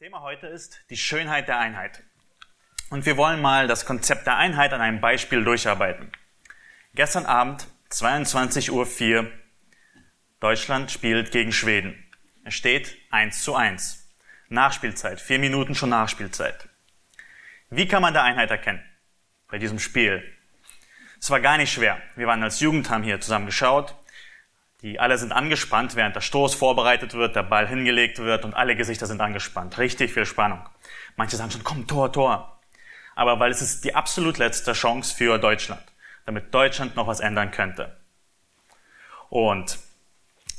Thema heute ist die Schönheit der Einheit. Und wir wollen mal das Konzept der Einheit an einem Beispiel durcharbeiten. Gestern Abend, 22.04 Uhr, Deutschland spielt gegen Schweden. Es steht 1 zu 1. Nachspielzeit, vier Minuten schon Nachspielzeit. Wie kann man da Einheit erkennen bei diesem Spiel? Es war gar nicht schwer. Wir waren als Jugend, haben hier zusammen geschaut die alle sind angespannt, während der Stoß vorbereitet wird, der Ball hingelegt wird und alle Gesichter sind angespannt. Richtig viel Spannung. Manche sagen schon, komm, Tor, Tor. Aber weil es ist die absolut letzte Chance für Deutschland, damit Deutschland noch was ändern könnte. Und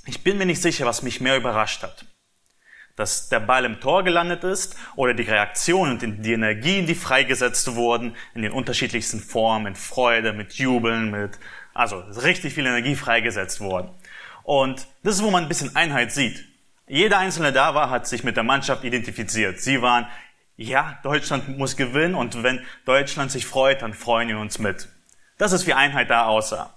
ich bin mir nicht sicher, was mich mehr überrascht hat. Dass der Ball im Tor gelandet ist oder die Reaktionen und die Energien, die freigesetzt wurden, in den unterschiedlichsten Formen, mit Freude, mit Jubeln, mit, also richtig viel Energie freigesetzt worden. Und das ist, wo man ein bisschen Einheit sieht. Jeder Einzelne da war, hat sich mit der Mannschaft identifiziert. Sie waren, ja, Deutschland muss gewinnen und wenn Deutschland sich freut, dann freuen wir uns mit. Das ist, wie Einheit da aussah.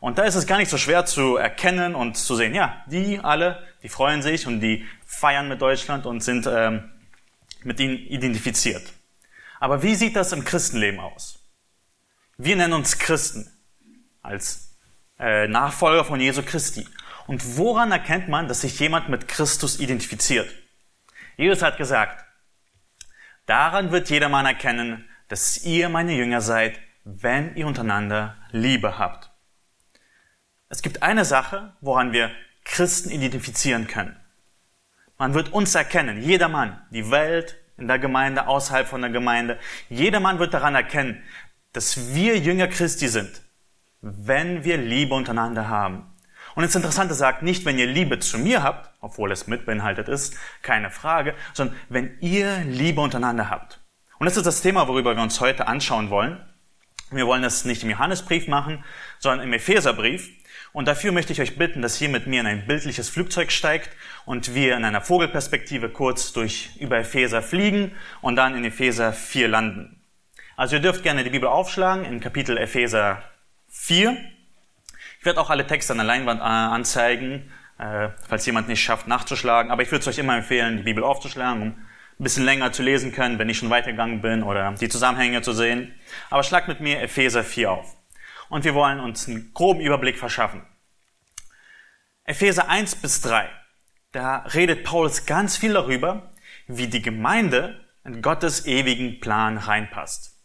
Und da ist es gar nicht so schwer zu erkennen und zu sehen, ja, die alle, die freuen sich und die feiern mit Deutschland und sind ähm, mit ihnen identifiziert. Aber wie sieht das im Christenleben aus? Wir nennen uns Christen als äh, Nachfolger von Jesu Christi. Und woran erkennt man, dass sich jemand mit Christus identifiziert? Jesus hat gesagt, daran wird jedermann erkennen, dass ihr meine Jünger seid, wenn ihr untereinander Liebe habt. Es gibt eine Sache, woran wir Christen identifizieren können. Man wird uns erkennen, jedermann, die Welt, in der Gemeinde, außerhalb von der Gemeinde, jedermann wird daran erkennen, dass wir Jünger Christi sind, wenn wir Liebe untereinander haben. Und das Interessante sagt nicht, wenn ihr Liebe zu mir habt, obwohl es mit beinhaltet ist, keine Frage, sondern wenn ihr Liebe untereinander habt. Und das ist das Thema, worüber wir uns heute anschauen wollen. Wir wollen das nicht im Johannesbrief machen, sondern im Epheserbrief. Und dafür möchte ich euch bitten, dass ihr mit mir in ein bildliches Flugzeug steigt und wir in einer Vogelperspektive kurz durch über Epheser fliegen und dann in Epheser 4 landen. Also ihr dürft gerne die Bibel aufschlagen in Kapitel Epheser 4. Ich werde auch alle Texte an der Leinwand äh, anzeigen, äh, falls jemand nicht schafft, nachzuschlagen. Aber ich würde es euch immer empfehlen, die Bibel aufzuschlagen, um ein bisschen länger zu lesen können, wenn ich schon weitergegangen bin oder die Zusammenhänge zu sehen. Aber schlagt mit mir Epheser 4 auf. Und wir wollen uns einen groben Überblick verschaffen. Epheser 1 bis 3. Da redet Paulus ganz viel darüber, wie die Gemeinde in Gottes ewigen Plan reinpasst.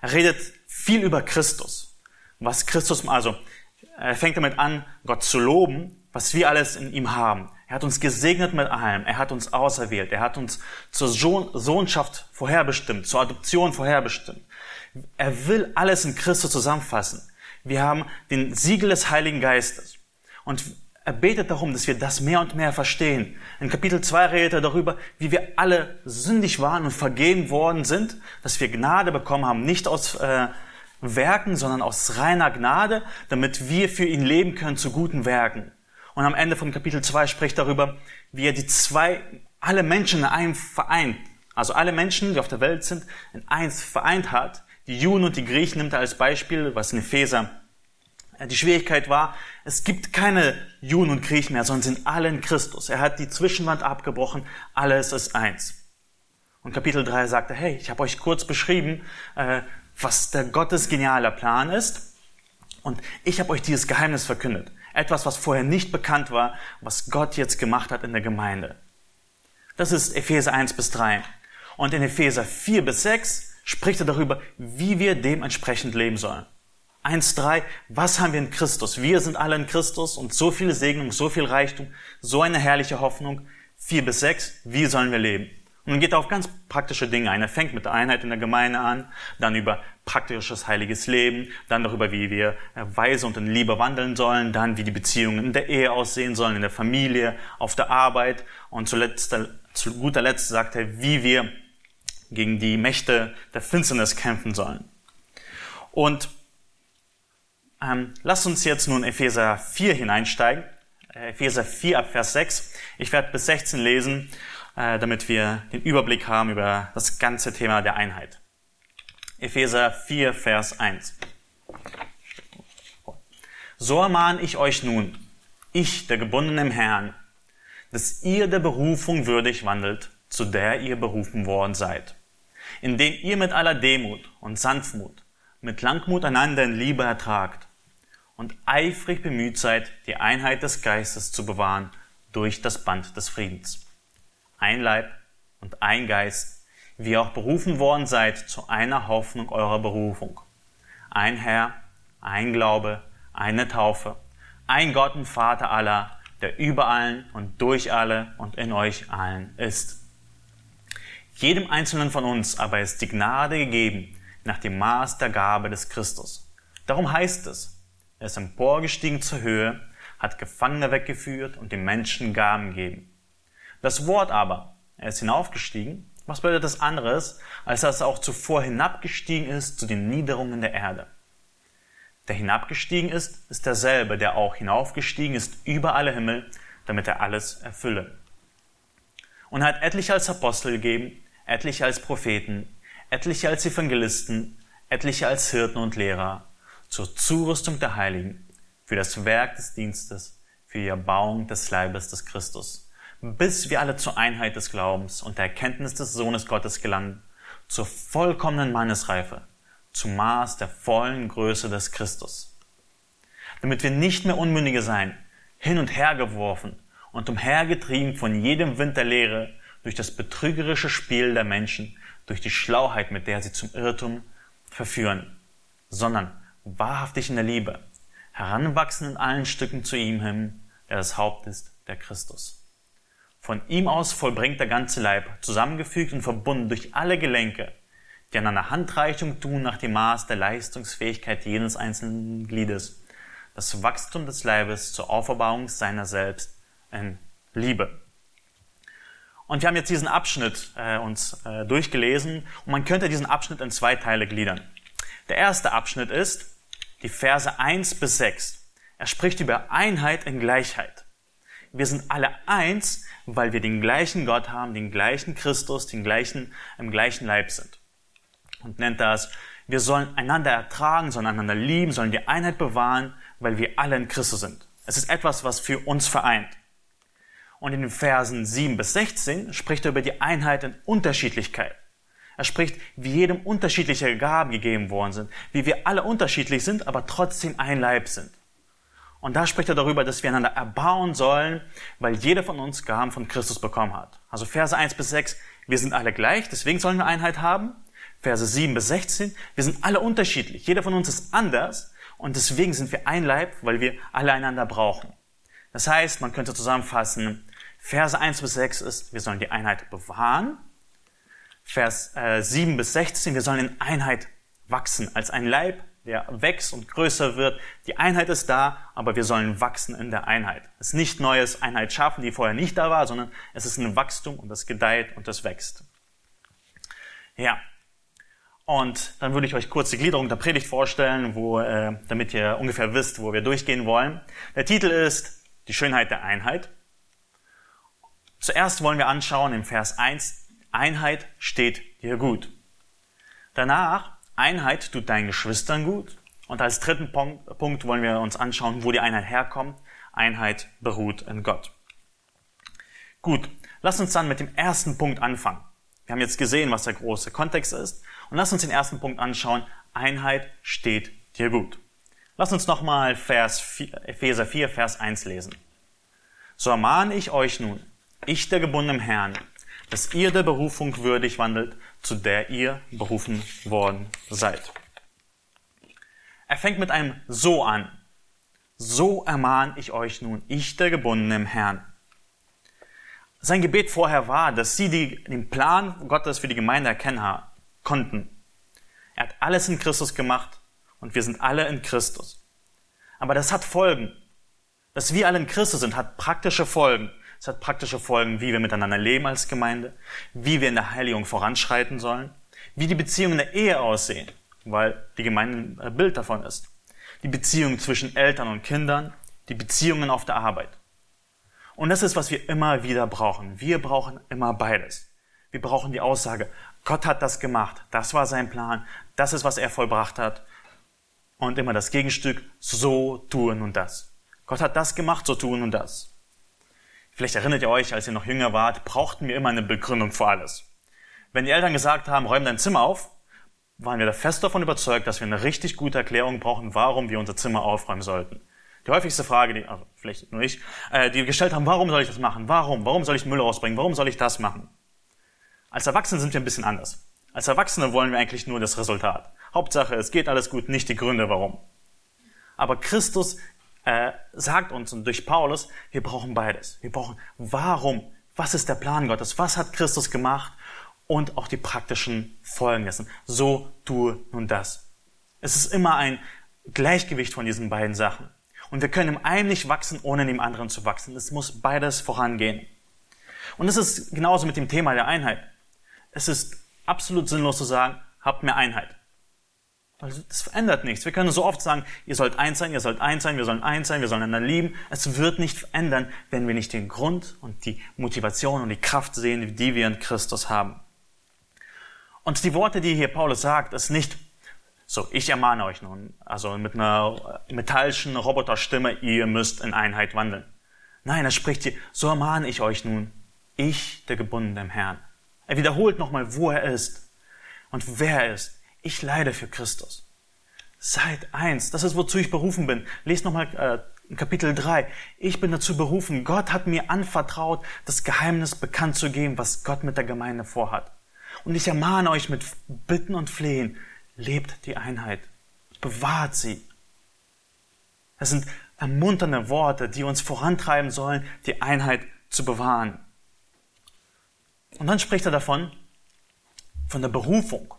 Er redet viel über Christus was Christus, also er fängt damit an, Gott zu loben, was wir alles in ihm haben. Er hat uns gesegnet mit allem. Er hat uns auserwählt. Er hat uns zur Sohnschaft vorherbestimmt, zur Adoption vorherbestimmt. Er will alles in Christus zusammenfassen. Wir haben den Siegel des Heiligen Geistes. Und er betet darum, dass wir das mehr und mehr verstehen. In Kapitel 2 redet er darüber, wie wir alle sündig waren und vergehen worden sind, dass wir Gnade bekommen haben, nicht aus äh, Werken, sondern aus reiner Gnade, damit wir für ihn leben können zu guten Werken. Und am Ende von Kapitel 2 spricht darüber, wie er die zwei, alle Menschen in einem vereint. Also alle Menschen, die auf der Welt sind, in eins vereint hat. Die Juden und die Griechen nimmt er als Beispiel, was in Epheser äh, die Schwierigkeit war, es gibt keine Juden und Griechen mehr, sondern sind alle in Christus. Er hat die Zwischenwand abgebrochen, alles ist eins. Und Kapitel 3 sagte, hey, ich habe euch kurz beschrieben, äh, was der Gottes genialer Plan ist. Und ich habe euch dieses Geheimnis verkündet. Etwas, was vorher nicht bekannt war, was Gott jetzt gemacht hat in der Gemeinde. Das ist Epheser 1 bis 3. Und in Epheser 4 bis 6 spricht er darüber, wie wir dementsprechend leben sollen. 1, 3, was haben wir in Christus? Wir sind alle in Christus und so viele Segnung, so viel Reichtum, so eine herrliche Hoffnung. 4 bis 6, wie sollen wir leben? Und geht auf ganz praktische Dinge ein. Er fängt mit der Einheit in der Gemeinde an, dann über praktisches heiliges Leben, dann darüber, wie wir weise und in Liebe wandeln sollen, dann wie die Beziehungen in der Ehe aussehen sollen, in der Familie, auf der Arbeit und zuletzt, zu guter Letzt sagt er, wie wir gegen die Mächte der Finsternis kämpfen sollen. Und ähm, lasst uns jetzt nun Epheser 4 hineinsteigen. Epheser 4 ab Vers 6. Ich werde bis 16 lesen äh, damit wir den Überblick haben über das ganze Thema der Einheit. Epheser 4, Vers 1. So ermahne ich euch nun, ich, der gebundene im Herrn, dass ihr der Berufung würdig wandelt, zu der ihr berufen worden seid, indem ihr mit aller Demut und Sanftmut, mit Langmut einander in Liebe ertragt und eifrig bemüht seid, die Einheit des Geistes zu bewahren durch das Band des Friedens. Ein Leib und ein Geist, wie ihr auch berufen worden seid zu einer Hoffnung eurer Berufung. Ein Herr, ein Glaube, eine Taufe, ein Gott und Vater aller, der über allen und durch alle und in euch allen ist. Jedem Einzelnen von uns aber ist die Gnade gegeben nach dem Maß der Gabe des Christus. Darum heißt es, er ist emporgestiegen zur Höhe, hat Gefangene weggeführt und den Menschen Gaben gegeben. Das Wort aber, er ist hinaufgestiegen, was bedeutet das anderes, als dass er auch zuvor hinabgestiegen ist zu den Niederungen der Erde? Der hinabgestiegen ist, ist derselbe, der auch hinaufgestiegen ist über alle Himmel, damit er alles erfülle. Und er hat etliche als Apostel gegeben, etliche als Propheten, etliche als Evangelisten, etliche als Hirten und Lehrer, zur Zurüstung der Heiligen, für das Werk des Dienstes, für die Erbauung des Leibes des Christus, bis wir alle zur Einheit des Glaubens und der Erkenntnis des Sohnes Gottes gelangen, zur vollkommenen Mannesreife, zum Maß der vollen Größe des Christus. Damit wir nicht mehr Unmündige sein, hin und her geworfen und umhergetrieben von jedem Wind der Lehre, durch das betrügerische Spiel der Menschen, durch die Schlauheit, mit der sie zum Irrtum verführen, sondern wahrhaftig in der Liebe, heranwachsen in allen Stücken zu ihm hin, der das Haupt ist, der Christus. Von ihm aus vollbringt der ganze Leib, zusammengefügt und verbunden durch alle Gelenke, die an einer Handreichung tun nach dem Maß der Leistungsfähigkeit jenes einzelnen Gliedes, das Wachstum des Leibes zur Auferbauung seiner selbst in Liebe. Und wir haben jetzt diesen Abschnitt äh, uns äh, durchgelesen und man könnte diesen Abschnitt in zwei Teile gliedern. Der erste Abschnitt ist die Verse 1 bis 6. Er spricht über Einheit in Gleichheit. Wir sind alle eins, weil wir den gleichen Gott haben, den gleichen Christus, den gleichen, im gleichen Leib sind. Und nennt das, wir sollen einander ertragen, sollen einander lieben, sollen die Einheit bewahren, weil wir alle in Christus sind. Es ist etwas, was für uns vereint. Und in den Versen 7 bis 16 spricht er über die Einheit in Unterschiedlichkeit. Er spricht, wie jedem unterschiedliche Gaben gegeben worden sind, wie wir alle unterschiedlich sind, aber trotzdem ein Leib sind. Und da spricht er darüber, dass wir einander erbauen sollen, weil jeder von uns Gaben von Christus bekommen hat. Also Verse 1 bis 6, wir sind alle gleich, deswegen sollen wir Einheit haben. Verse 7 bis 16, wir sind alle unterschiedlich, jeder von uns ist anders und deswegen sind wir ein Leib, weil wir alle einander brauchen. Das heißt, man könnte zusammenfassen, Verse 1 bis 6 ist, wir sollen die Einheit bewahren. Vers äh, 7 bis 16, wir sollen in Einheit wachsen, als ein Leib, der wächst und größer wird. Die Einheit ist da, aber wir sollen wachsen in der Einheit. Es ist nicht neues Einheit schaffen, die vorher nicht da war, sondern es ist ein Wachstum und das gedeiht und das wächst. Ja. Und dann würde ich euch kurz die Gliederung der Predigt vorstellen, wo, äh, damit ihr ungefähr wisst, wo wir durchgehen wollen. Der Titel ist Die Schönheit der Einheit. Zuerst wollen wir anschauen im Vers 1, Einheit steht dir gut. Danach, Einheit tut deinen Geschwistern gut. Und als dritten Punkt wollen wir uns anschauen, wo die Einheit herkommt. Einheit beruht in Gott. Gut, lass uns dann mit dem ersten Punkt anfangen. Wir haben jetzt gesehen, was der große Kontext ist. Und lass uns den ersten Punkt anschauen. Einheit steht dir gut. Lass uns nochmal Vers 4, Epheser 4, Vers 1 lesen. So ermahne ich euch nun, ich der gebundene Herrn, dass ihr der Berufung würdig wandelt, zu der ihr berufen worden seid. Er fängt mit einem So an. So ermahne ich euch nun, ich der gebundene im Herrn. Sein Gebet vorher war, dass sie die, den Plan Gottes für die Gemeinde erkennen konnten. Er hat alles in Christus gemacht und wir sind alle in Christus. Aber das hat Folgen. Dass wir alle in Christus sind, hat praktische Folgen. Es hat praktische Folgen, wie wir miteinander leben als Gemeinde, wie wir in der Heiligung voranschreiten sollen, wie die Beziehungen in der Ehe aussehen, weil die Gemeinde ein Bild davon ist. Die Beziehungen zwischen Eltern und Kindern, die Beziehungen auf der Arbeit. Und das ist, was wir immer wieder brauchen. Wir brauchen immer beides. Wir brauchen die Aussage, Gott hat das gemacht, das war sein Plan, das ist, was er vollbracht hat. Und immer das Gegenstück, so tun und das. Gott hat das gemacht, so tun und das. Vielleicht erinnert ihr euch, als ihr noch jünger wart, brauchten wir immer eine Begründung für alles. Wenn die Eltern gesagt haben, räum dein Zimmer auf, waren wir da fest davon überzeugt, dass wir eine richtig gute Erklärung brauchen, warum wir unser Zimmer aufräumen sollten. Die häufigste Frage, die, also vielleicht nur ich, äh, die wir gestellt haben, warum soll ich das machen? Warum? Warum soll ich Müll rausbringen? Warum soll ich das machen? Als Erwachsene sind wir ein bisschen anders. Als Erwachsene wollen wir eigentlich nur das Resultat. Hauptsache, es geht alles gut, nicht die Gründe, warum. Aber Christus äh, sagt uns und durch Paulus, wir brauchen beides. Wir brauchen, warum? Was ist der Plan Gottes? Was hat Christus gemacht? Und auch die praktischen Folgen dessen. So tue nun das. Es ist immer ein Gleichgewicht von diesen beiden Sachen. Und wir können im einen nicht wachsen, ohne in dem anderen zu wachsen. Es muss beides vorangehen. Und es ist genauso mit dem Thema der Einheit. Es ist absolut sinnlos zu sagen, habt mehr Einheit. Weil das verändert nichts. Wir können so oft sagen, ihr sollt eins sein, ihr sollt eins sein, wir sollen eins sein, wir sollen einander lieben. Es wird nicht verändern, wenn wir nicht den Grund und die Motivation und die Kraft sehen, die wir in Christus haben. Und die Worte, die hier Paulus sagt, ist nicht, so, ich ermahne euch nun, also mit einer metallischen Roboterstimme, ihr müsst in Einheit wandeln. Nein, er spricht hier, so ermahne ich euch nun, ich, der Gebundene Herrn. Er wiederholt nochmal, wo er ist und wer er ist. Ich leide für Christus. Seid eins. Das ist, wozu ich berufen bin. Lest nochmal äh, Kapitel 3. Ich bin dazu berufen. Gott hat mir anvertraut, das Geheimnis bekannt zu geben, was Gott mit der Gemeinde vorhat. Und ich ermahne euch mit Bitten und Flehen, lebt die Einheit. Bewahrt sie. Es sind ermunternde Worte, die uns vorantreiben sollen, die Einheit zu bewahren. Und dann spricht er davon, von der Berufung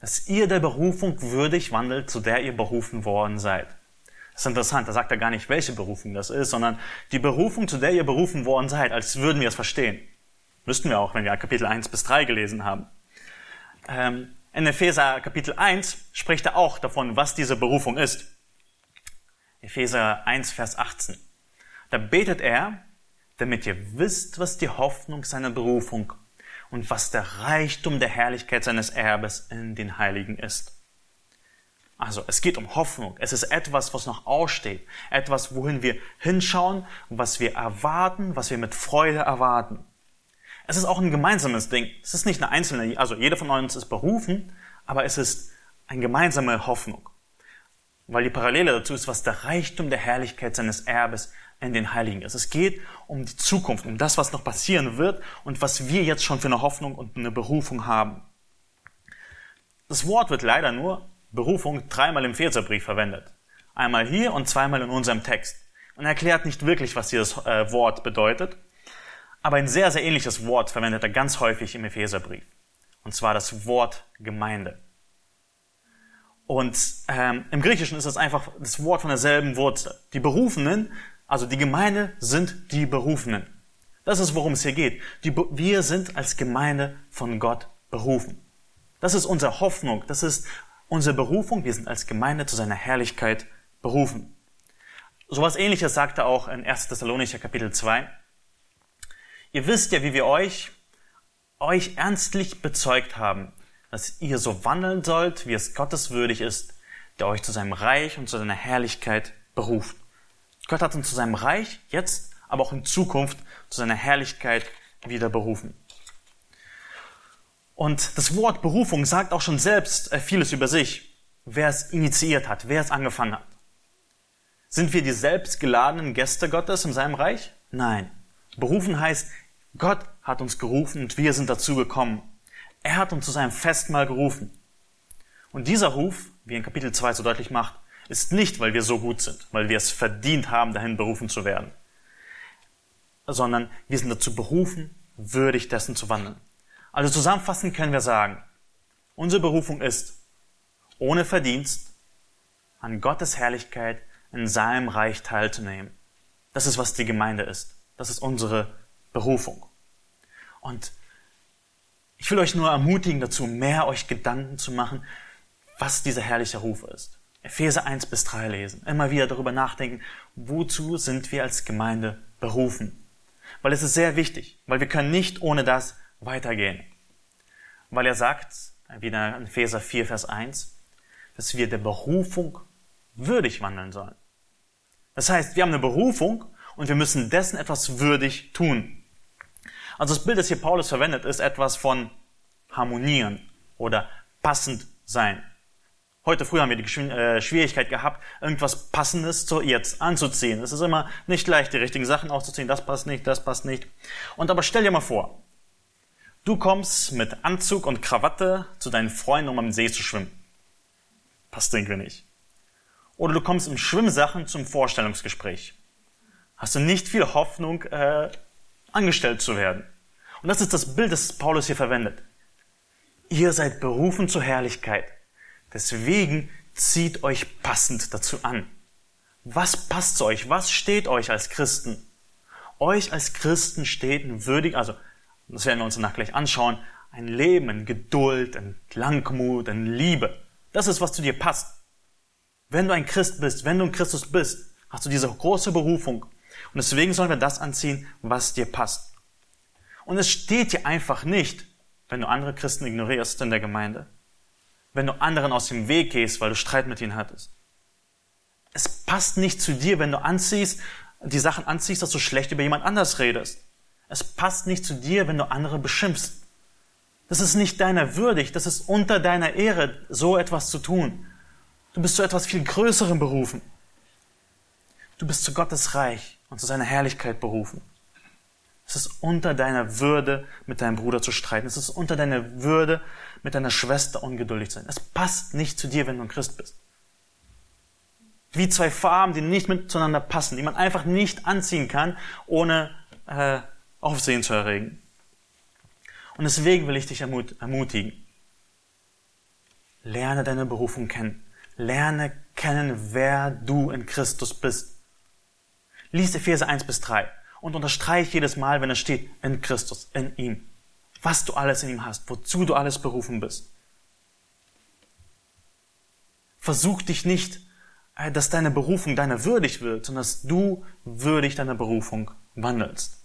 dass ihr der Berufung würdig wandelt, zu der ihr berufen worden seid. Das ist interessant, da sagt er gar nicht, welche Berufung das ist, sondern die Berufung, zu der ihr berufen worden seid, als würden wir es verstehen. Müssten wir auch, wenn wir Kapitel 1 bis 3 gelesen haben. Ähm, in Epheser Kapitel 1 spricht er auch davon, was diese Berufung ist. Epheser 1, Vers 18. Da betet er, damit ihr wisst, was die Hoffnung seiner Berufung und was der Reichtum der Herrlichkeit seines Erbes in den Heiligen ist. Also es geht um Hoffnung. Es ist etwas, was noch aussteht. Etwas, wohin wir hinschauen, was wir erwarten, was wir mit Freude erwarten. Es ist auch ein gemeinsames Ding. Es ist nicht eine einzelne, also jeder von uns ist berufen, aber es ist eine gemeinsame Hoffnung. Weil die Parallele dazu ist, was der Reichtum der Herrlichkeit seines Erbes in den Heiligen ist. Es geht um die Zukunft, um das, was noch passieren wird und was wir jetzt schon für eine Hoffnung und eine Berufung haben. Das Wort wird leider nur Berufung dreimal im Epheserbrief verwendet. Einmal hier und zweimal in unserem Text. Und erklärt nicht wirklich, was dieses äh, Wort bedeutet. Aber ein sehr, sehr ähnliches Wort verwendet er ganz häufig im Epheserbrief. Und zwar das Wort Gemeinde. Und ähm, im Griechischen ist es einfach das Wort von derselben Wurzel. Die Berufenen also die Gemeinde sind die Berufenen. Das ist, worum es hier geht. Die, wir sind als Gemeinde von Gott berufen. Das ist unsere Hoffnung. Das ist unsere Berufung. Wir sind als Gemeinde zu seiner Herrlichkeit berufen. Sowas ähnliches sagt er auch in 1. Thessalonicher Kapitel 2. Ihr wisst ja, wie wir euch, euch ernstlich bezeugt haben, dass ihr so wandeln sollt, wie es Gottes würdig ist, der euch zu seinem Reich und zu seiner Herrlichkeit beruft. Gott hat uns zu seinem Reich jetzt, aber auch in Zukunft zu seiner Herrlichkeit wieder berufen. Und das Wort Berufung sagt auch schon selbst äh, vieles über sich, wer es initiiert hat, wer es angefangen hat. Sind wir die selbstgeladenen Gäste Gottes in seinem Reich? Nein. Berufen heißt, Gott hat uns gerufen und wir sind dazu gekommen. Er hat uns zu seinem Festmahl gerufen. Und dieser Ruf, wie in Kapitel 2 so deutlich macht, ist nicht, weil wir so gut sind, weil wir es verdient haben, dahin berufen zu werden, sondern wir sind dazu berufen, würdig dessen zu wandeln. Also zusammenfassend können wir sagen, unsere Berufung ist, ohne Verdienst an Gottes Herrlichkeit in seinem Reich teilzunehmen. Das ist, was die Gemeinde ist. Das ist unsere Berufung. Und ich will euch nur ermutigen dazu, mehr euch Gedanken zu machen, was dieser herrliche Ruf ist. Epheser 1 bis 3 lesen, immer wieder darüber nachdenken, wozu sind wir als Gemeinde berufen. Weil es ist sehr wichtig, weil wir können nicht ohne das weitergehen. Weil er sagt, wieder in Epheser 4, Vers 1, dass wir der Berufung würdig wandeln sollen. Das heißt, wir haben eine Berufung und wir müssen dessen etwas würdig tun. Also das Bild, das hier Paulus verwendet, ist etwas von harmonieren oder passend sein. Heute früh haben wir die äh, Schwierigkeit gehabt, irgendwas Passendes zu jetzt anzuziehen. Es ist immer nicht leicht, die richtigen Sachen auszuziehen. Das passt nicht, das passt nicht. Und aber stell dir mal vor, du kommst mit Anzug und Krawatte zu deinen Freunden, um am See zu schwimmen. Passt irgendwie nicht. Oder du kommst im Schwimmsachen zum Vorstellungsgespräch. Hast du nicht viel Hoffnung, äh, angestellt zu werden. Und das ist das Bild, das Paulus hier verwendet. Ihr seid berufen zur Herrlichkeit. Deswegen zieht euch passend dazu an. Was passt zu euch? Was steht euch als Christen? Euch als Christen steht ein würdig, also das werden wir uns danach gleich anschauen, ein Leben in Geduld, in Langmut, in Liebe. Das ist, was zu dir passt. Wenn du ein Christ bist, wenn du ein Christus bist, hast du diese große Berufung. Und deswegen sollen wir das anziehen, was dir passt. Und es steht dir einfach nicht, wenn du andere Christen ignorierst in der Gemeinde wenn du anderen aus dem Weg gehst, weil du Streit mit ihnen hattest. Es passt nicht zu dir, wenn du anziehst, die Sachen anziehst, dass du schlecht über jemand anders redest. Es passt nicht zu dir, wenn du andere beschimpfst. Das ist nicht deiner würdig, das ist unter deiner Ehre, so etwas zu tun. Du bist zu etwas viel Größerem berufen. Du bist zu Gottes Reich und zu seiner Herrlichkeit berufen. Es ist unter deiner Würde, mit deinem Bruder zu streiten. Es ist unter deiner Würde, mit deiner Schwester ungeduldig zu sein. Es passt nicht zu dir, wenn du ein Christ bist. Wie zwei Farben, die nicht miteinander passen, die man einfach nicht anziehen kann, ohne äh, Aufsehen zu erregen. Und deswegen will ich dich ermutigen. Lerne deine Berufung kennen. Lerne kennen, wer du in Christus bist. Lies Epheser 1 bis 3 und unterstreich jedes Mal, wenn es steht, in Christus, in ihm. Was du alles in ihm hast, wozu du alles berufen bist. Versuch dich nicht, äh, dass deine Berufung deiner würdig wird, sondern dass du würdig deiner Berufung wandelst.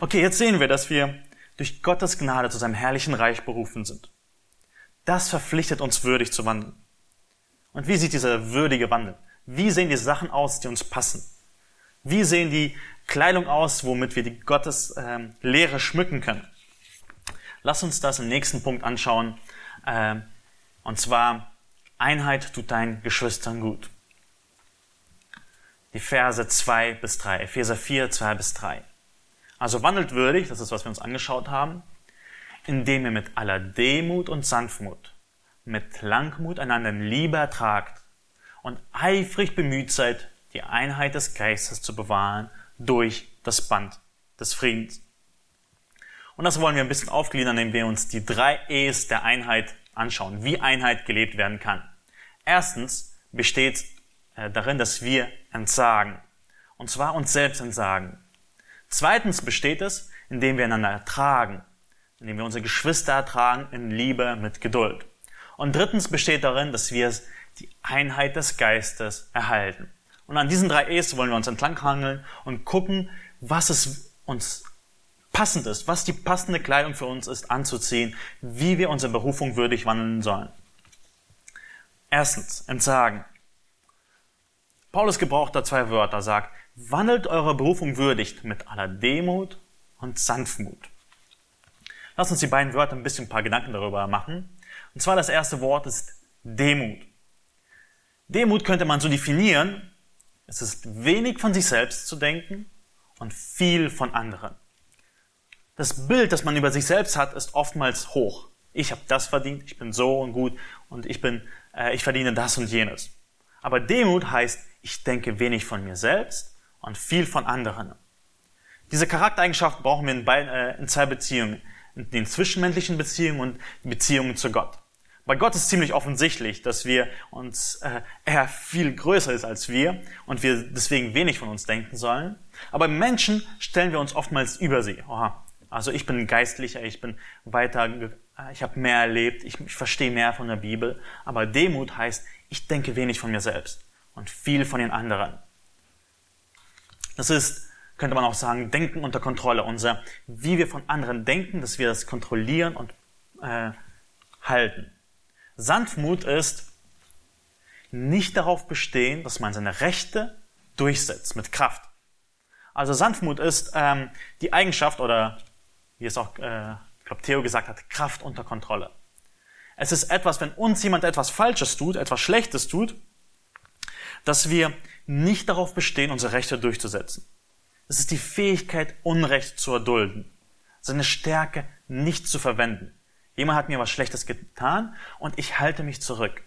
Okay, jetzt sehen wir, dass wir durch Gottes Gnade zu seinem herrlichen Reich berufen sind. Das verpflichtet uns würdig zu wandeln. Und wie sieht dieser würdige Wandel? Wie sehen die Sachen aus, die uns passen? Wie sehen die Kleidung aus, womit wir die Gottes ähm, schmücken können. Lass uns das im nächsten Punkt anschauen. Ähm, und zwar, Einheit tut deinen Geschwistern gut. Die Verse 2 bis 3, Epheser 4, 2 bis 3. Also wandelt würdig, das ist, was wir uns angeschaut haben, indem ihr mit aller Demut und Sanftmut, mit Langmut einander in Liebe ertragt und eifrig bemüht seid, die Einheit des Geistes zu bewahren durch das Band des Friedens. Und das wollen wir ein bisschen aufgliedern, indem wir uns die drei E's der Einheit anschauen, wie Einheit gelebt werden kann. Erstens besteht äh, darin, dass wir entsagen. Und zwar uns selbst entsagen. Zweitens besteht es, indem wir einander ertragen, indem wir unsere Geschwister ertragen in Liebe mit Geduld. Und drittens besteht darin, dass wir die Einheit des Geistes erhalten. Und an diesen drei E's wollen wir uns entlanghangeln und gucken, was es uns passend ist, was die passende Kleidung für uns ist anzuziehen, wie wir unsere Berufung würdig wandeln sollen. Erstens, entsagen. Paulus gebraucht da zwei Wörter, sagt, wandelt eure Berufung würdig mit aller Demut und Sanftmut. Lass uns die beiden Wörter ein bisschen ein paar Gedanken darüber machen. Und zwar das erste Wort ist Demut. Demut könnte man so definieren, es ist wenig von sich selbst zu denken und viel von anderen. Das Bild, das man über sich selbst hat, ist oftmals hoch. Ich habe das verdient, ich bin so und gut und ich bin, äh, ich verdiene das und jenes. Aber Demut heißt, ich denke wenig von mir selbst und viel von anderen. Diese Charaktereigenschaft brauchen wir in, beiden, äh, in zwei Beziehungen, in den zwischenmenschlichen Beziehungen und Beziehungen zu Gott. Bei Gott ist ziemlich offensichtlich, dass wir uns, äh, er viel größer ist als wir und wir deswegen wenig von uns denken sollen. Aber Menschen stellen wir uns oftmals über sie. Oha, also ich bin geistlicher, ich bin weiter, äh, ich habe mehr erlebt, ich, ich verstehe mehr von der Bibel. Aber Demut heißt, ich denke wenig von mir selbst und viel von den anderen. Das ist, könnte man auch sagen, Denken unter Kontrolle. Unser, wie wir von anderen denken, dass wir das kontrollieren und äh, halten. Sanftmut ist nicht darauf bestehen, dass man seine Rechte durchsetzt mit Kraft. Also Sanftmut ist ähm, die Eigenschaft oder wie es auch, äh, ich glaube, Theo gesagt hat, Kraft unter Kontrolle. Es ist etwas, wenn uns jemand etwas Falsches tut, etwas Schlechtes tut, dass wir nicht darauf bestehen, unsere Rechte durchzusetzen. Es ist die Fähigkeit, Unrecht zu erdulden, seine Stärke nicht zu verwenden. Jemand hat mir was Schlechtes getan und ich halte mich zurück.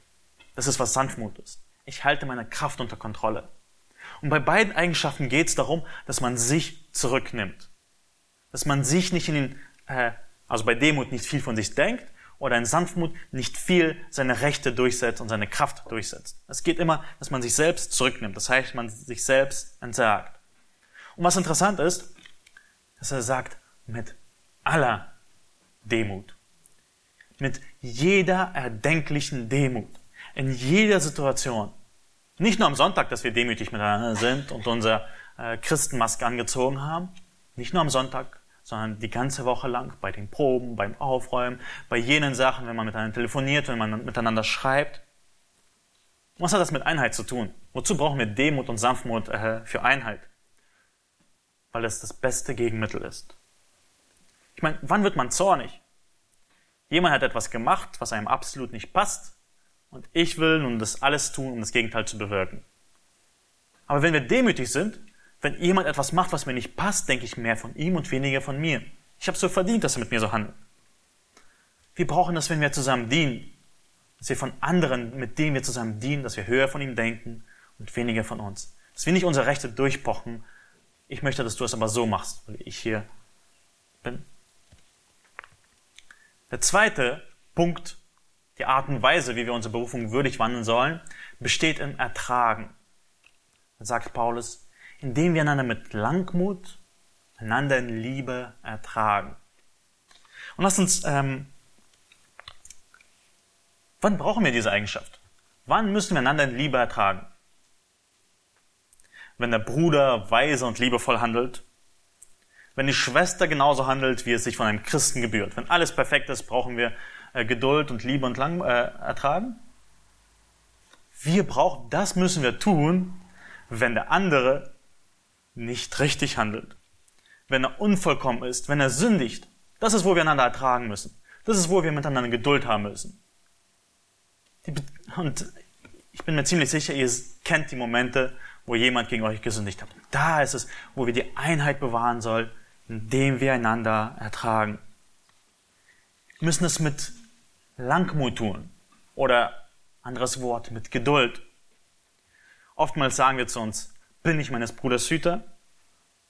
Das ist, was Sanftmut ist. Ich halte meine Kraft unter Kontrolle. Und bei beiden Eigenschaften geht es darum, dass man sich zurücknimmt. Dass man sich nicht in den, äh, also bei Demut nicht viel von sich denkt oder in Sanftmut nicht viel seine Rechte durchsetzt und seine Kraft durchsetzt. Es geht immer, dass man sich selbst zurücknimmt. Das heißt, man sich selbst entsagt. Und was interessant ist, dass er sagt, mit aller Demut. Mit jeder erdenklichen Demut. In jeder Situation. Nicht nur am Sonntag, dass wir demütig miteinander sind und unsere äh, Christenmaske angezogen haben. Nicht nur am Sonntag, sondern die ganze Woche lang bei den Proben, beim Aufräumen, bei jenen Sachen, wenn man miteinander telefoniert, wenn man miteinander schreibt. Was hat das mit Einheit zu tun? Wozu brauchen wir Demut und Sanftmut äh, für Einheit? Weil es das beste Gegenmittel ist. Ich meine, wann wird man zornig? Jemand hat etwas gemacht, was einem absolut nicht passt. Und ich will nun das alles tun, um das Gegenteil zu bewirken. Aber wenn wir demütig sind, wenn jemand etwas macht, was mir nicht passt, denke ich mehr von ihm und weniger von mir. Ich habe so verdient, dass er mit mir so handelt. Wir brauchen das, wenn wir zusammen dienen. Dass wir von anderen, mit denen wir zusammen dienen, dass wir höher von ihm denken und weniger von uns. Dass wir nicht unsere Rechte durchpochen. Ich möchte, dass du es aber so machst, weil ich hier bin. Der zweite Punkt die Art und Weise, wie wir unsere Berufung würdig wandeln sollen, besteht im Ertragen. Dann sagt Paulus, indem wir einander mit Langmut, einander in Liebe ertragen. Und lasst uns, ähm, wann brauchen wir diese Eigenschaft? Wann müssen wir einander in Liebe ertragen? Wenn der Bruder weise und liebevoll handelt, wenn die Schwester genauso handelt, wie es sich von einem Christen gebührt. Wenn alles perfekt ist, brauchen wir äh, Geduld und Liebe und lang äh, ertragen? Wir brauchen, das müssen wir tun, wenn der andere nicht richtig handelt. Wenn er unvollkommen ist, wenn er sündigt. Das ist, wo wir einander ertragen müssen. Das ist, wo wir miteinander Geduld haben müssen. und ich bin mir ziemlich sicher, ihr kennt die Momente, wo jemand gegen euch gesündigt hat. Da ist es, wo wir die Einheit bewahren sollen, indem wir einander ertragen. Wir müssen es mit Langmut tun. Oder anderes Wort, mit Geduld. Oftmals sagen wir zu uns, bin ich meines Bruders Hüter?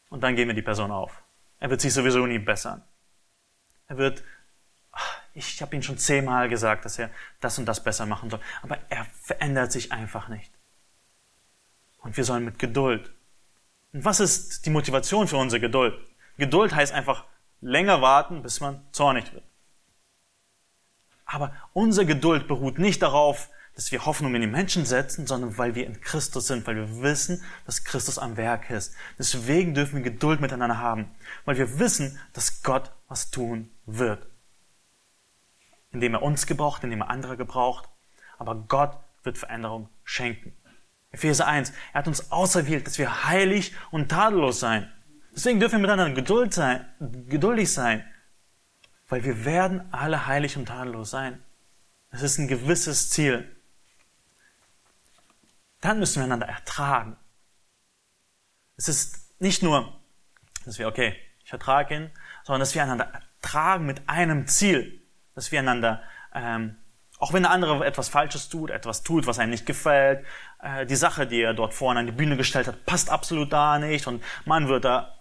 Und dann gehen wir die Person auf. Er wird sich sowieso nie bessern. Er wird, ich habe ihm schon zehnmal gesagt, dass er das und das besser machen soll. Aber er verändert sich einfach nicht. Und wir sollen mit Geduld. Und was ist die Motivation für unsere Geduld? Geduld heißt einfach länger warten, bis man zornig wird. Aber unsere Geduld beruht nicht darauf, dass wir Hoffnung in die Menschen setzen, sondern weil wir in Christus sind, weil wir wissen, dass Christus am Werk ist. Deswegen dürfen wir Geduld miteinander haben, weil wir wissen, dass Gott was tun wird. Indem er uns gebraucht, indem er andere gebraucht. Aber Gott wird Veränderung schenken. Epheser 1, er hat uns auserwählt, dass wir heilig und tadellos sein. Deswegen dürfen wir miteinander geduld sein, geduldig sein, weil wir werden alle heilig und tadellos sein. Es ist ein gewisses Ziel. Dann müssen wir einander ertragen. Es ist nicht nur, dass wir, okay, ich ertrage ihn, sondern dass wir einander ertragen mit einem Ziel. Dass wir einander, ähm, auch wenn der andere etwas Falsches tut, etwas tut, was einem nicht gefällt, äh, die Sache, die er dort vorne an die Bühne gestellt hat, passt absolut da nicht und man wird da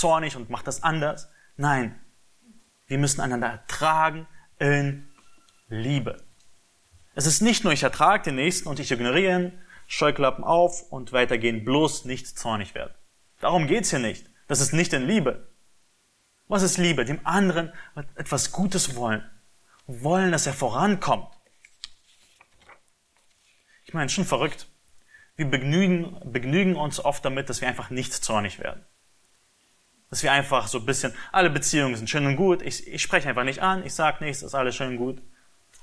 zornig und macht das anders. Nein, wir müssen einander ertragen in Liebe. Es ist nicht nur, ich ertrage den Nächsten und ich ignoriere ihn, Scheuklappen auf und weitergehen, bloß nicht zornig werden. Darum geht's hier nicht. Das ist nicht in Liebe. Was ist Liebe? Dem anderen etwas Gutes wollen. Wollen, dass er vorankommt. Ich meine, schon verrückt. Wir begnügen, begnügen uns oft damit, dass wir einfach nicht zornig werden. Dass wir einfach so ein bisschen, alle Beziehungen sind schön und gut, ich, ich spreche einfach nicht an, ich sage nichts, ist alles schön und gut.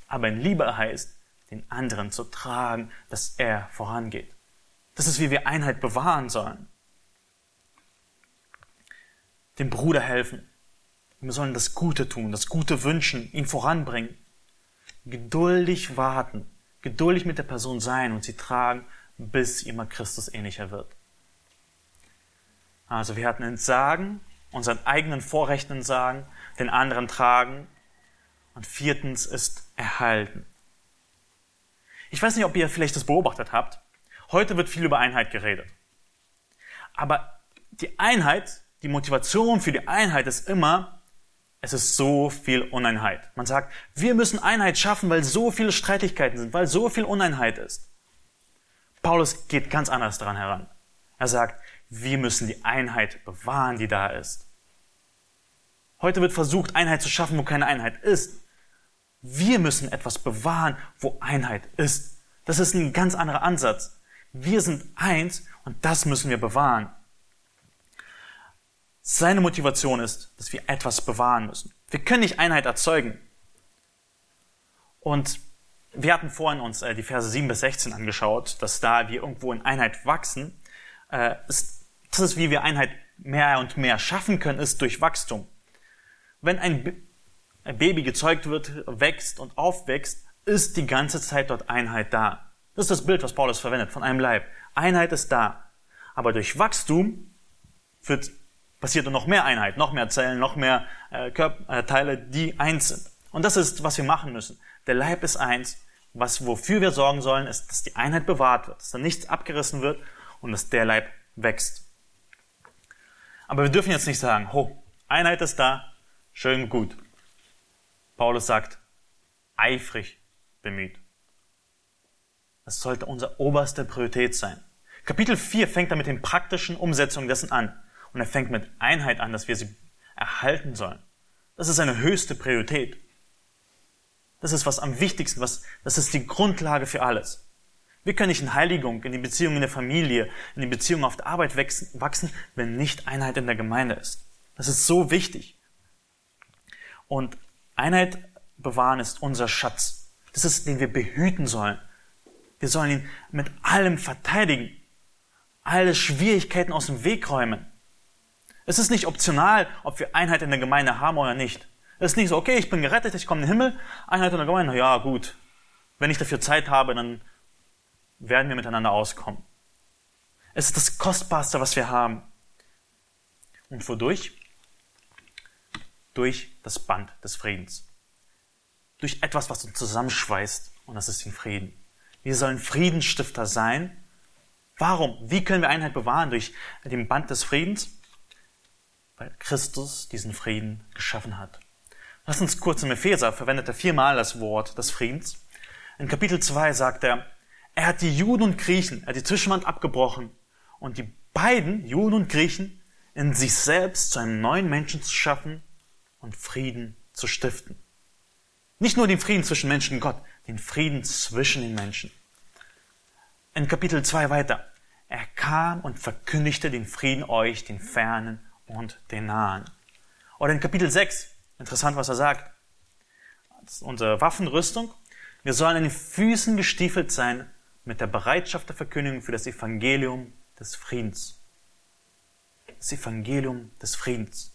Aber in Liebe heißt, den anderen zu tragen, dass er vorangeht. Das ist, wie wir Einheit bewahren sollen. dem Bruder helfen. Wir sollen das Gute tun, das Gute wünschen, ihn voranbringen. Geduldig warten, geduldig mit der Person sein und sie tragen, bis immer Christus ähnlicher wird. Also wir hatten Entsagen, unseren eigenen Vorrechten entsagen, den anderen tragen. Und viertens ist erhalten. Ich weiß nicht, ob ihr vielleicht das beobachtet habt. Heute wird viel über Einheit geredet. Aber die Einheit, die Motivation für die Einheit ist immer, es ist so viel Uneinheit. Man sagt, wir müssen Einheit schaffen, weil so viele Streitigkeiten sind, weil so viel Uneinheit ist. Paulus geht ganz anders daran heran. Er sagt, wir müssen die Einheit bewahren, die da ist. Heute wird versucht, Einheit zu schaffen, wo keine Einheit ist. Wir müssen etwas bewahren, wo Einheit ist. Das ist ein ganz anderer Ansatz. Wir sind eins und das müssen wir bewahren. Seine Motivation ist, dass wir etwas bewahren müssen. Wir können nicht Einheit erzeugen. Und wir hatten vorhin uns äh, die Verse 7 bis 16 angeschaut, dass da wir irgendwo in Einheit wachsen. Äh, das ist, wie wir Einheit mehr und mehr schaffen können, ist durch Wachstum. Wenn ein Baby gezeugt wird, wächst und aufwächst, ist die ganze Zeit dort Einheit da. Das ist das Bild, was Paulus verwendet, von einem Leib. Einheit ist da. Aber durch Wachstum wird, passiert noch mehr Einheit, noch mehr Zellen, noch mehr äh, Körperteile, äh, die eins sind. Und das ist, was wir machen müssen. Der Leib ist eins. Was, wofür wir sorgen sollen, ist, dass die Einheit bewahrt wird, dass da nichts abgerissen wird und dass der Leib wächst. Aber wir dürfen jetzt nicht sagen, ho, Einheit ist da, schön gut. Paulus sagt, eifrig bemüht. Das sollte unsere oberste Priorität sein. Kapitel 4 fängt dann mit den praktischen Umsetzungen dessen an. Und er fängt mit Einheit an, dass wir sie erhalten sollen. Das ist eine höchste Priorität. Das ist was am wichtigsten, was, das ist die Grundlage für alles. Wir können nicht in Heiligung, in die Beziehung in der Familie, in die Beziehung auf der Arbeit wachsen, wenn nicht Einheit in der Gemeinde ist. Das ist so wichtig. Und Einheit bewahren ist unser Schatz. Das ist, den wir behüten sollen. Wir sollen ihn mit allem verteidigen. Alle Schwierigkeiten aus dem Weg räumen. Es ist nicht optional, ob wir Einheit in der Gemeinde haben oder nicht. Es ist nicht so, okay, ich bin gerettet, ich komme in den Himmel, Einheit in der Gemeinde, ja gut. Wenn ich dafür Zeit habe, dann werden wir miteinander auskommen. Es ist das Kostbarste, was wir haben. Und wodurch? Durch das Band des Friedens. Durch etwas, was uns zusammenschweißt, und das ist den Frieden. Wir sollen Friedensstifter sein. Warum? Wie können wir Einheit bewahren? Durch den Band des Friedens? Weil Christus diesen Frieden geschaffen hat. Lass uns kurz im Epheser verwendet er viermal das Wort des Friedens. In Kapitel 2 sagt er, er hat die Juden und Griechen, er hat die Zwischenwand abgebrochen und die beiden, Juden und Griechen, in sich selbst zu einem neuen Menschen zu schaffen und Frieden zu stiften. Nicht nur den Frieden zwischen Menschen und Gott, den Frieden zwischen den Menschen. In Kapitel 2 weiter. Er kam und verkündigte den Frieden euch, den Fernen und den Nahen. Oder in Kapitel 6, interessant, was er sagt. Das ist unsere Waffenrüstung. Wir sollen an den Füßen gestiefelt sein mit der Bereitschaft der Verkündigung für das Evangelium des Friedens. Das Evangelium des Friedens.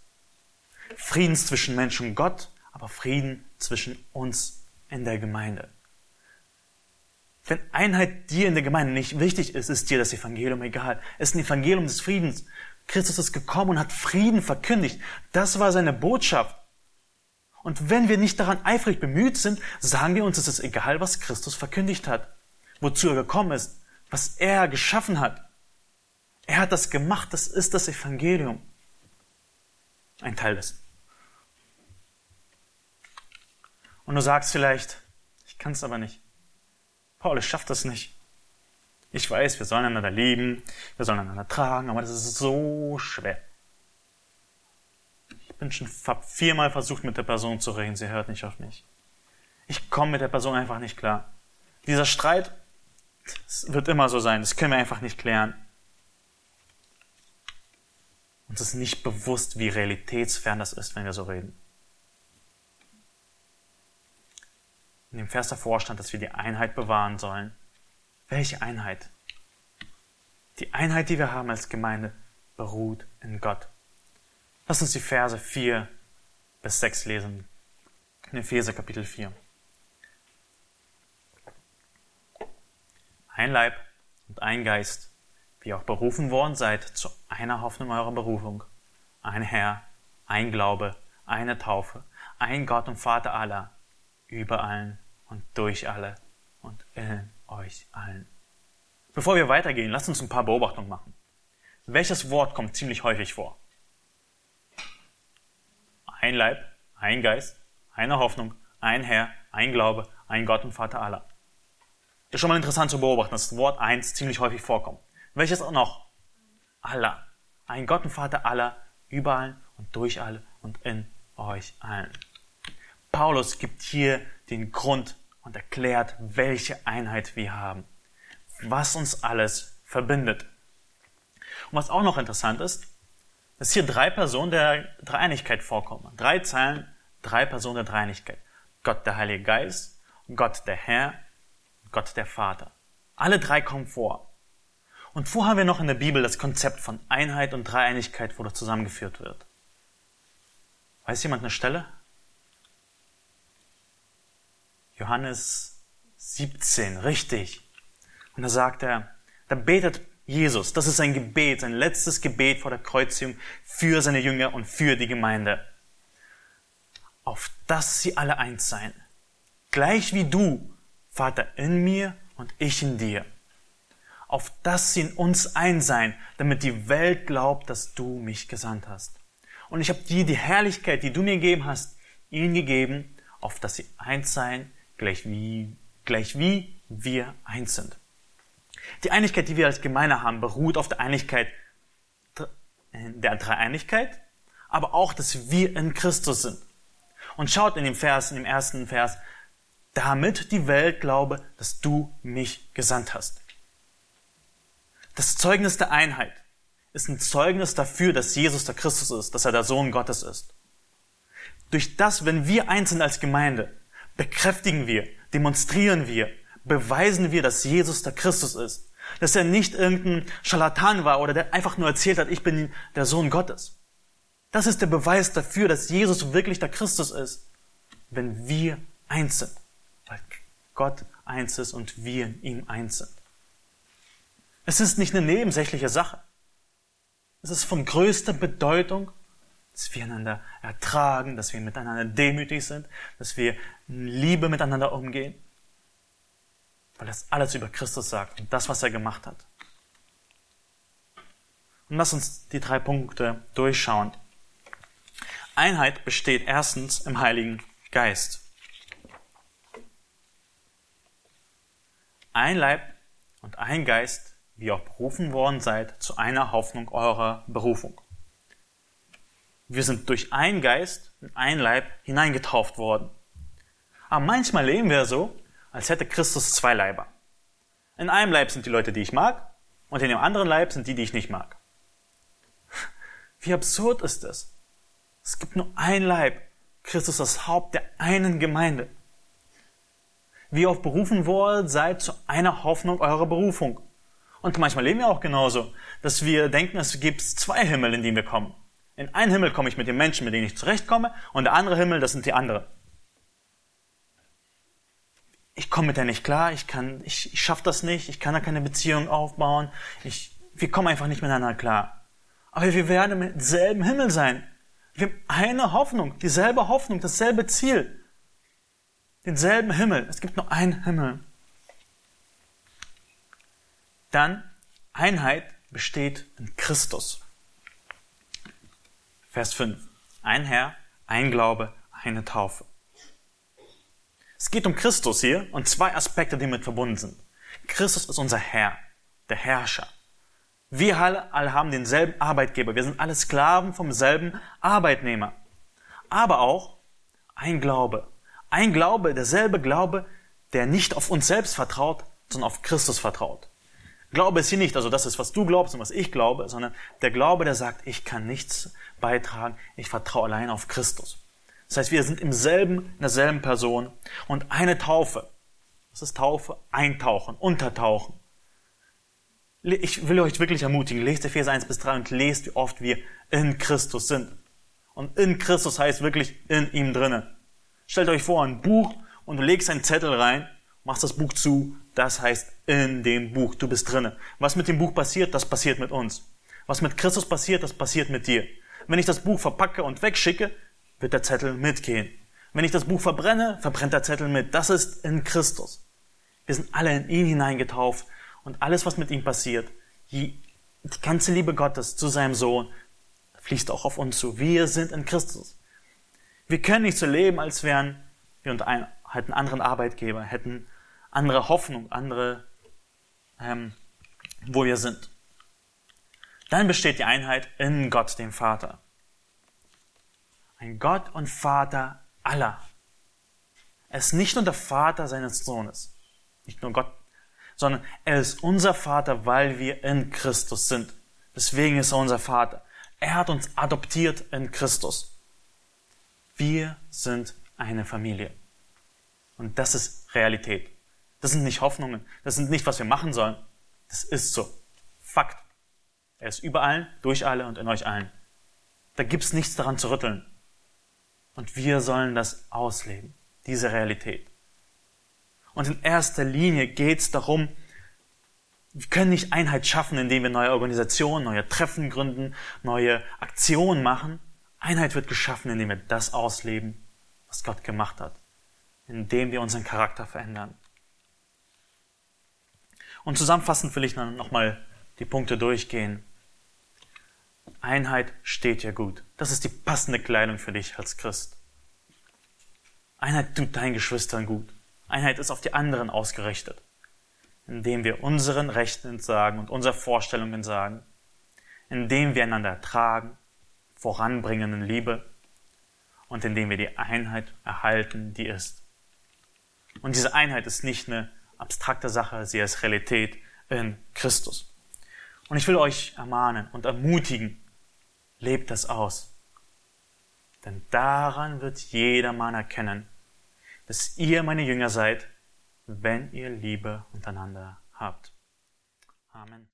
Friedens zwischen Mensch und Gott, aber Frieden zwischen uns in der Gemeinde. Wenn Einheit dir in der Gemeinde nicht wichtig ist, ist dir das Evangelium egal. Es ist ein Evangelium des Friedens. Christus ist gekommen und hat Frieden verkündigt. Das war seine Botschaft. Und wenn wir nicht daran eifrig bemüht sind, sagen wir uns, es ist egal, was Christus verkündigt hat wozu er gekommen ist, was er geschaffen hat. Er hat das gemacht, das ist das Evangelium. Ein Teil dessen. Und du sagst vielleicht, ich kann es aber nicht. Paul, ich schaffe das nicht. Ich weiß, wir sollen einander lieben, wir sollen einander tragen, aber das ist so schwer. Ich bin schon viermal versucht, mit der Person zu reden, sie hört nicht auf mich. Ich komme mit der Person einfach nicht klar. Dieser Streit es wird immer so sein. Das können wir einfach nicht klären. Uns ist nicht bewusst, wie realitätsfern das ist, wenn wir so reden. In dem Vers davor stand, dass wir die Einheit bewahren sollen. Welche Einheit? Die Einheit, die wir haben als Gemeinde, beruht in Gott. Lass uns die Verse 4 bis 6 lesen. In Epheser Kapitel 4. Ein Leib und ein Geist, wie auch berufen worden seid zu einer Hoffnung eurer Berufung. Ein Herr, ein Glaube, eine Taufe, ein Gott und Vater aller, über allen und durch alle und in euch allen. Bevor wir weitergehen, lasst uns ein paar Beobachtungen machen. Welches Wort kommt ziemlich häufig vor? Ein Leib, ein Geist, eine Hoffnung, ein Herr, ein Glaube, ein Gott und Vater aller. Ist schon mal interessant zu beobachten, dass das Wort eins ziemlich häufig vorkommt. Welches auch noch? Allah. Ein Gott und Vater aller, überall und durch alle und in euch allen. Paulus gibt hier den Grund und erklärt, welche Einheit wir haben. Was uns alles verbindet. Und was auch noch interessant ist, dass hier drei Personen der Dreieinigkeit vorkommen. Drei Zeilen, drei Personen der Dreieinigkeit. Gott der Heilige Geist, Gott der Herr, Gott der Vater. Alle drei kommen vor. Und wo haben wir noch in der Bibel das Konzept von Einheit und Dreieinigkeit, wo das zusammengeführt wird? Weiß jemand eine Stelle? Johannes 17, richtig. Und da sagt er, da betet Jesus, das ist sein Gebet, sein letztes Gebet vor der Kreuzigung für seine Jünger und für die Gemeinde. Auf dass sie alle eins seien. Gleich wie du, Vater, in mir und ich in dir. Auf dass sie in uns eins seien, damit die Welt glaubt, dass du mich gesandt hast. Und ich habe dir die Herrlichkeit, die du mir gegeben hast, ihnen gegeben, auf dass sie eins seien, gleich wie, gleich wie wir eins sind. Die Einigkeit, die wir als Gemeinde haben, beruht auf der Einigkeit der Dreieinigkeit, aber auch, dass wir in Christus sind. Und schaut in dem Vers, in dem ersten Vers, damit die Welt glaube, dass du mich gesandt hast. Das Zeugnis der Einheit ist ein Zeugnis dafür, dass Jesus der Christus ist, dass er der Sohn Gottes ist. Durch das, wenn wir eins sind als Gemeinde, bekräftigen wir, demonstrieren wir, beweisen wir, dass Jesus der Christus ist. Dass er nicht irgendein Scharlatan war oder der einfach nur erzählt hat, ich bin der Sohn Gottes. Das ist der Beweis dafür, dass Jesus wirklich der Christus ist, wenn wir eins sind. Gott eins ist und wir in ihm eins sind. Es ist nicht eine nebensächliche Sache. Es ist von größter Bedeutung, dass wir einander ertragen, dass wir miteinander demütig sind, dass wir in Liebe miteinander umgehen, weil das alles über Christus sagt und das, was er gemacht hat. Und lass uns die drei Punkte durchschauen. Einheit besteht erstens im Heiligen Geist. Ein Leib und ein Geist, wie ihr auch berufen worden seid, zu einer Hoffnung eurer Berufung. Wir sind durch einen Geist in ein Leib hineingetauft worden. Aber manchmal leben wir so, als hätte Christus zwei Leiber. In einem Leib sind die Leute, die ich mag, und in dem anderen Leib sind die, die ich nicht mag. Wie absurd ist das? Es gibt nur ein Leib, Christus das Haupt der einen Gemeinde. Wie auf berufen worden seid zu einer Hoffnung eurer Berufung. Und manchmal leben wir auch genauso, dass wir denken, es gibt zwei Himmel, in die wir kommen. In einen Himmel komme ich mit den Menschen, mit denen ich zurechtkomme, und der andere Himmel, das sind die anderen. Ich komme mit der nicht klar, ich kann, ich, ich schaffe das nicht, ich kann da keine Beziehung aufbauen, ich, wir kommen einfach nicht miteinander klar. Aber wir werden im selben Himmel sein. Wir haben eine Hoffnung, dieselbe Hoffnung, dasselbe Ziel. Denselben Himmel. Es gibt nur einen Himmel. Dann Einheit besteht in Christus. Vers 5. Ein Herr, ein Glaube, eine Taufe. Es geht um Christus hier und zwei Aspekte, die mit verbunden sind. Christus ist unser Herr, der Herrscher. Wir alle, alle haben denselben Arbeitgeber. Wir sind alle Sklaven vom selben Arbeitnehmer. Aber auch ein Glaube. Ein Glaube, derselbe Glaube, der nicht auf uns selbst vertraut, sondern auf Christus vertraut. Glaube ist hier nicht, also das ist, was du glaubst und was ich glaube, sondern der Glaube, der sagt, ich kann nichts beitragen, ich vertraue allein auf Christus. Das heißt, wir sind im selben, in derselben Person und eine Taufe. Was ist Taufe? Eintauchen, untertauchen. Ich will euch wirklich ermutigen, lest Epheser 1 bis 3 und lest, wie oft wir in Christus sind. Und in Christus heißt wirklich in ihm drinne. Stellt euch vor, ein Buch und du legst einen Zettel rein, machst das Buch zu, das heißt in dem Buch, du bist drinne. Was mit dem Buch passiert, das passiert mit uns. Was mit Christus passiert, das passiert mit dir. Wenn ich das Buch verpacke und wegschicke, wird der Zettel mitgehen. Wenn ich das Buch verbrenne, verbrennt der Zettel mit. Das ist in Christus. Wir sind alle in ihn hineingetauft und alles, was mit ihm passiert, die, die ganze Liebe Gottes zu seinem Sohn, fließt auch auf uns zu. Wir sind in Christus. Wir können nicht so leben, als wären wir unter einen, halt einen anderen Arbeitgeber, hätten andere Hoffnung, andere, ähm, wo wir sind. Dann besteht die Einheit in Gott, dem Vater. Ein Gott und Vater aller. Er ist nicht nur der Vater seines Sohnes, nicht nur Gott, sondern er ist unser Vater, weil wir in Christus sind. Deswegen ist er unser Vater. Er hat uns adoptiert in Christus. Wir sind eine Familie. Und das ist Realität. Das sind nicht Hoffnungen. Das sind nicht, was wir machen sollen. Das ist so. Fakt. Er ist überall, durch alle und in euch allen. Da gibt's nichts daran zu rütteln. Und wir sollen das ausleben, diese Realität. Und in erster Linie geht es darum, wir können nicht Einheit schaffen, indem wir neue Organisationen, neue Treffen gründen, neue Aktionen machen. Einheit wird geschaffen, indem wir das ausleben, was Gott gemacht hat, indem wir unseren Charakter verändern. Und zusammenfassend will ich dann nochmal die Punkte durchgehen. Einheit steht dir gut. Das ist die passende Kleidung für dich als Christ. Einheit tut deinen Geschwistern gut. Einheit ist auf die anderen ausgerichtet, indem wir unseren Rechten entsagen und unserer Vorstellungen sagen, indem wir einander tragen, voranbringen in Liebe und indem wir die Einheit erhalten, die ist. Und diese Einheit ist nicht eine abstrakte Sache, sie ist Realität in Christus. Und ich will euch ermahnen und ermutigen, lebt das aus. Denn daran wird jedermann erkennen, dass ihr meine Jünger seid, wenn ihr Liebe untereinander habt. Amen.